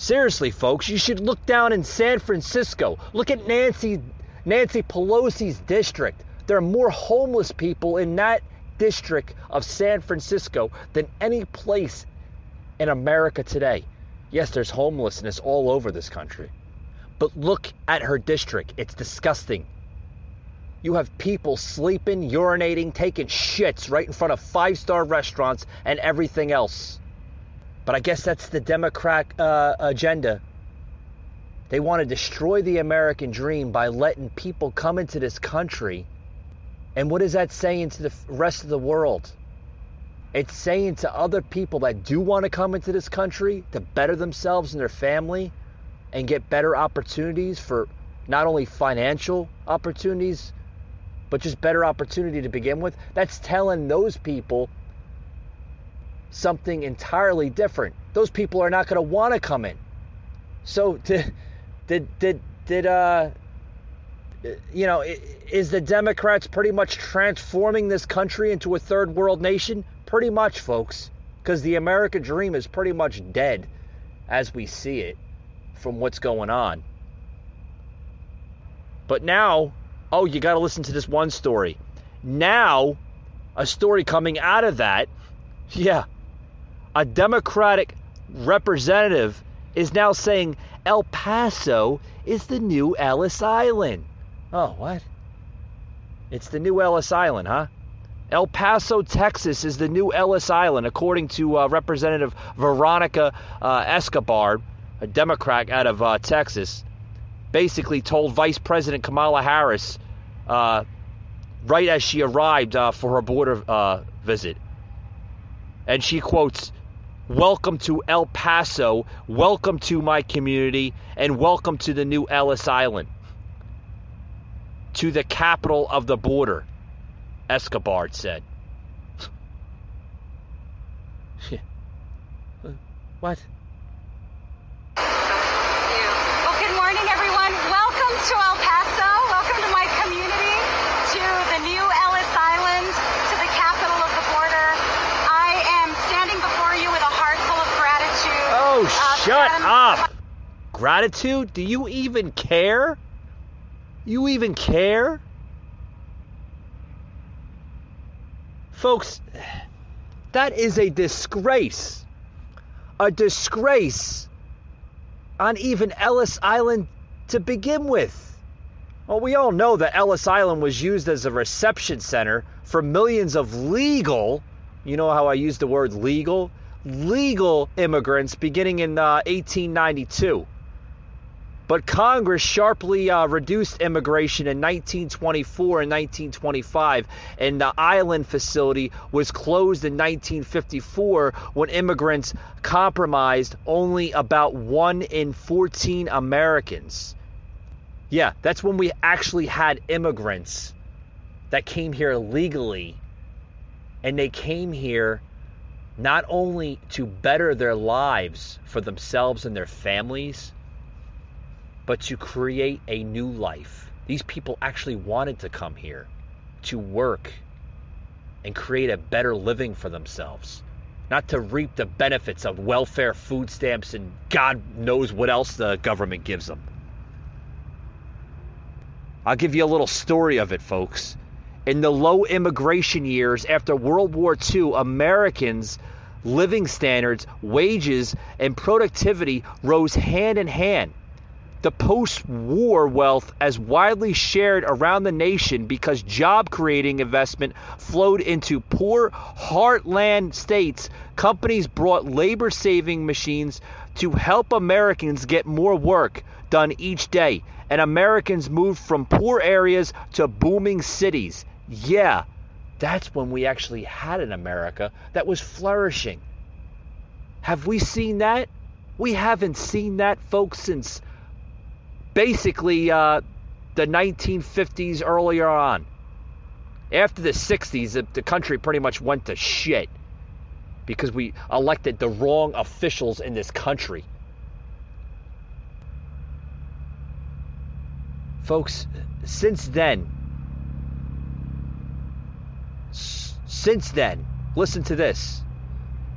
[SPEAKER 1] Seriously, folks, you should look down in San Francisco. Look at Nancy Nancy Pelosi's district. There are more homeless people in that district of San Francisco than any place in America today. Yes, there's homelessness all over this country. But look at her district. It's disgusting. You have people sleeping, urinating, taking shits right in front of five star restaurants and everything else. But I guess that's the Democrat uh, agenda. They want to destroy the American dream by letting people come into this country. And what is that saying to the rest of the world? It's saying to other people that do want to come into this country to better themselves and their family and get better opportunities for not only financial opportunities, but just better opportunity to begin with, that's telling those people something entirely different. Those people are not going to want to come in. So did did did did uh you know, is the Democrats pretty much transforming this country into a third world nation? Pretty much, folks, because the American dream is pretty much dead as we see it from what's going on. But now, oh, you got to listen to this one story. Now, a story coming out of that, yeah, a Democratic representative is now saying El Paso is the new Ellis Island. Oh, what? It's the new Ellis Island, huh? El Paso, Texas is the new Ellis Island, according to uh, Representative Veronica uh, Escobar, a Democrat out of uh, Texas, basically told Vice President Kamala Harris uh, right as she arrived uh, for her border uh, visit. And she quotes, Welcome to El Paso, welcome to my community, and welcome to the new Ellis Island, to the capital of the border, Escobar said. what?
[SPEAKER 14] to El Paso. Welcome to my community, to the new Ellis Island, to the capital of the border. I am
[SPEAKER 1] up. Gratitude? Do you even care? You even care? Folks, that is a disgrace. A disgrace on even Ellis Island to begin with. Well, we all know that Ellis Island was used as a reception center for millions of legal, you know how I use the word legal? Legal immigrants beginning in uh, 1892. But Congress sharply uh, reduced immigration in 1924 and 1925, and the island facility was closed in 1954 when immigrants compromised only about 1 in 14 Americans. Yeah, that's when we actually had immigrants that came here legally, and they came here not only to better their lives for themselves and their families but to create a new life. These people actually wanted to come here to work and create a better living for themselves, not to reap the benefits of welfare, food stamps, and God knows what else the government gives them. I'll give you a little story of it, folks. In the low immigration years after World War II, Americans' living standards, wages, and productivity rose hand in hand the post war wealth as widely shared around the nation because job creating investment flowed into poor heartland states. Companies brought labor saving machines to help Americans get more work done each day. And Americans moved from poor areas to booming cities. Yeah, that's when we actually had an America that was flourishing. Have we seen that? We haven't seen that, folks, since basically uh, the 1950s earlier on. After the 60s, the, the country pretty much went to shit because we elected the wrong officials in this country. Folks, since then, since then, listen to this.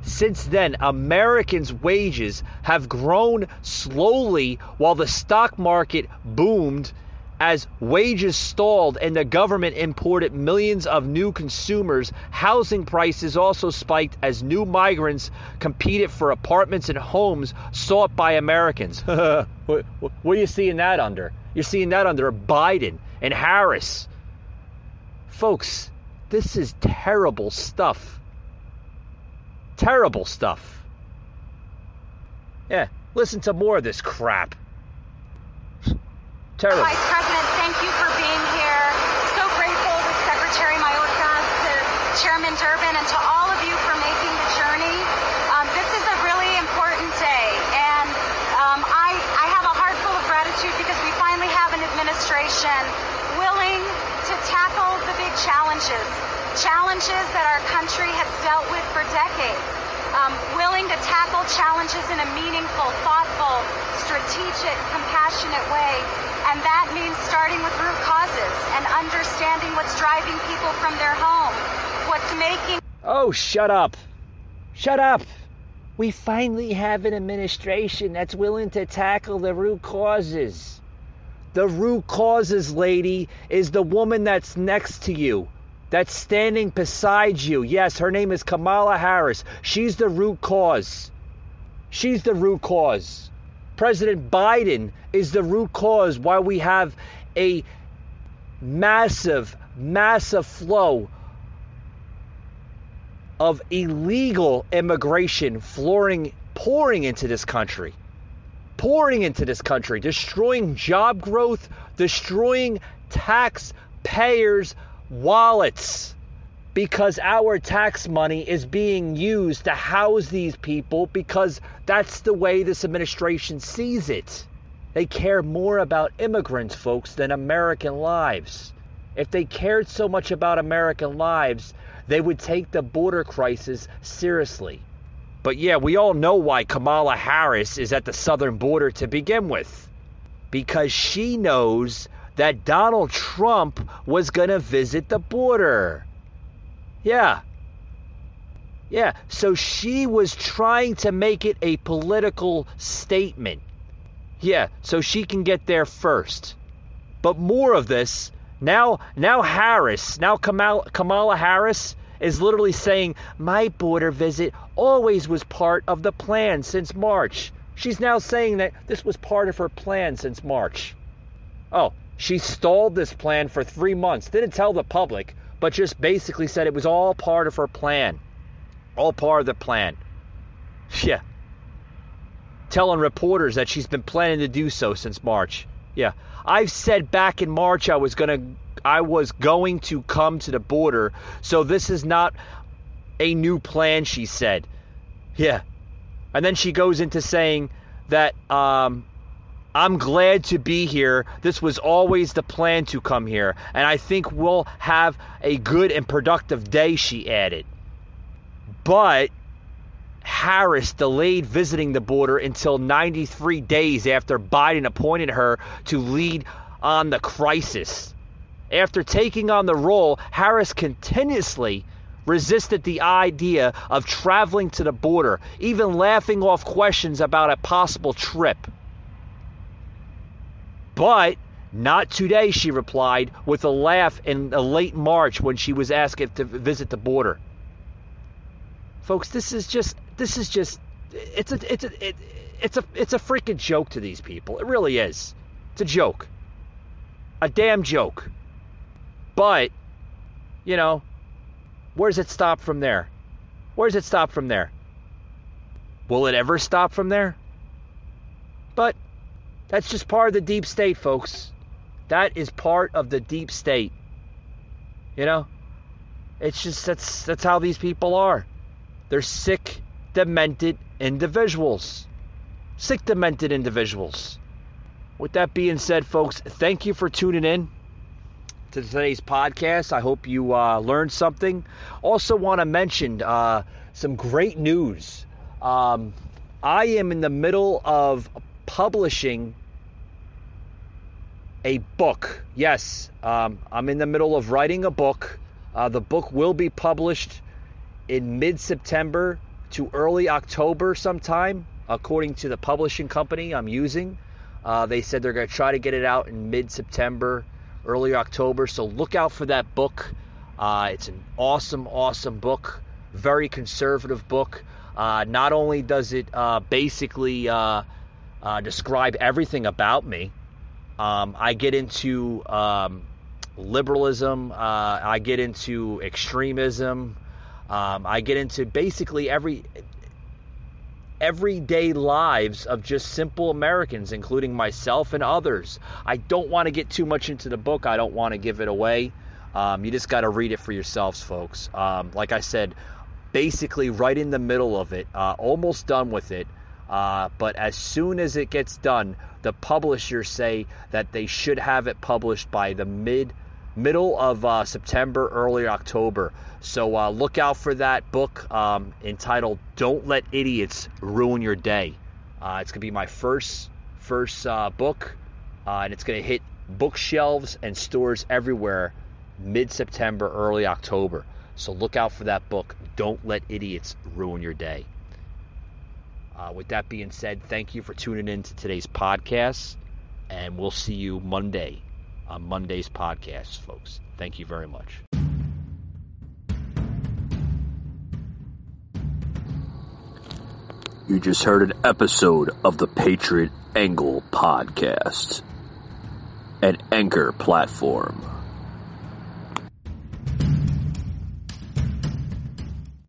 [SPEAKER 1] Since then, Americans' wages have grown slowly while the stock market boomed as wages stalled and the government imported millions of new consumers. Housing prices also spiked as new migrants competed for apartments and homes sought by Americans. what, what are you seeing that under? You're seeing that under Biden and Harris. Folks, this is terrible stuff. Terrible stuff. Yeah, listen to more of this crap. Terrible.
[SPEAKER 14] Vice President, thank you for being here. So grateful with Secretary Mayorkas, to Chairman Durbin, and to all of you for making the journey. Um, this is a really important day, and um, I, I have a heart full of gratitude because we finally have an administration willing to tackle the big challenges challenges that our country has dealt with for decades. Um, willing to tackle challenges in a meaningful, thoughtful, strategic, compassionate way. And that means starting with root causes and understanding what's driving people from their home, what's making.
[SPEAKER 1] Oh, shut up. Shut up. We finally have an administration that's willing to tackle the root causes. The root causes, lady, is the woman that's next to you that's standing beside you. Yes, her name is Kamala Harris. She's the root cause. She's the root cause. President Biden is the root cause why we have a massive, massive flow of illegal immigration flooring, pouring into this country. Pouring into this country, destroying job growth, destroying taxpayers' wallets because our tax money is being used to house these people because that's the way this administration sees it. They care more about immigrants, folks, than American lives. If they cared so much about American lives, they would take the border crisis seriously. But yeah, we all know why Kamala Harris is at the southern border to begin with. Because she knows that Donald Trump was going to visit the border. Yeah. Yeah, so she was trying to make it a political statement. Yeah, so she can get there first. But more of this. Now now Harris, now Kamala, Kamala Harris is literally saying my border visit always was part of the plan since March. She's now saying that this was part of her plan since March. Oh, she stalled this plan for 3 months. Didn't tell the public, but just basically said it was all part of her plan. All part of the plan. Yeah. Telling reporters that she's been planning to do so since March. Yeah. I've said back in March I was going to I was going to come to the border. So this is not a new plan, she said. Yeah. And then she goes into saying that um, I'm glad to be here. This was always the plan to come here. And I think we'll have a good and productive day, she added. But Harris delayed visiting the border until 93 days after Biden appointed her to lead on the crisis. After taking on the role, Harris continuously resisted the idea of traveling to the border, even laughing off questions about a possible trip. But not today, she replied, with a laugh in late March when she was asked to visit the border. Folks, this is just this is just it's a it's a it, it's a it's a freaking joke to these people. It really is. It's a joke. A damn joke. But you know, where does it stop from there? Where does it stop from there? Will it ever stop from there? But that's just part of the deep state, folks. That is part of the deep state. You know? It's just that's that's how these people are. They're sick, demented individuals. Sick, demented individuals. With that being said, folks, thank you for tuning in to today's podcast. I hope you uh, learned something. Also, want to mention uh, some great news. Um, I am in the middle of publishing a book. Yes, um, I'm in the middle of writing a book. Uh, the book will be published in mid September to early October sometime, according to the publishing company I'm using. Uh, they said they're going to try to get it out in mid September, early October. So look out for that book. Uh, it's an awesome, awesome book, very conservative book. Uh, not only does it uh, basically uh, describe everything about me, um, I get into um, liberalism, I get into extremism. Um, I get into basically every everyday lives of just simple Americans, including myself and others. I don't want to get too much into the book. I don't want to give it away. Um, you just got to read it for yourselves, folks. Um, like I said, basically right in the middle of it, uh, almost done with it. Uh, but as soon as it gets done, the publishers say that they should have it published by the mid middle of uh, September, early October. So uh, look out for that book um, entitled "Don't Let Idiots Ruin Your Day." Uh, it's gonna be my first first uh, book, uh, and it's gonna hit bookshelves and stores everywhere mid-September, early October. So look out for that book. Don't let idiots ruin your day. Uh, with that being said, thank you for tuning in to today's podcast, and we'll see you Monday on Monday's podcast, folks. Thank you very much.
[SPEAKER 15] You just heard an episode of the Patriot Angle podcast, an anchor platform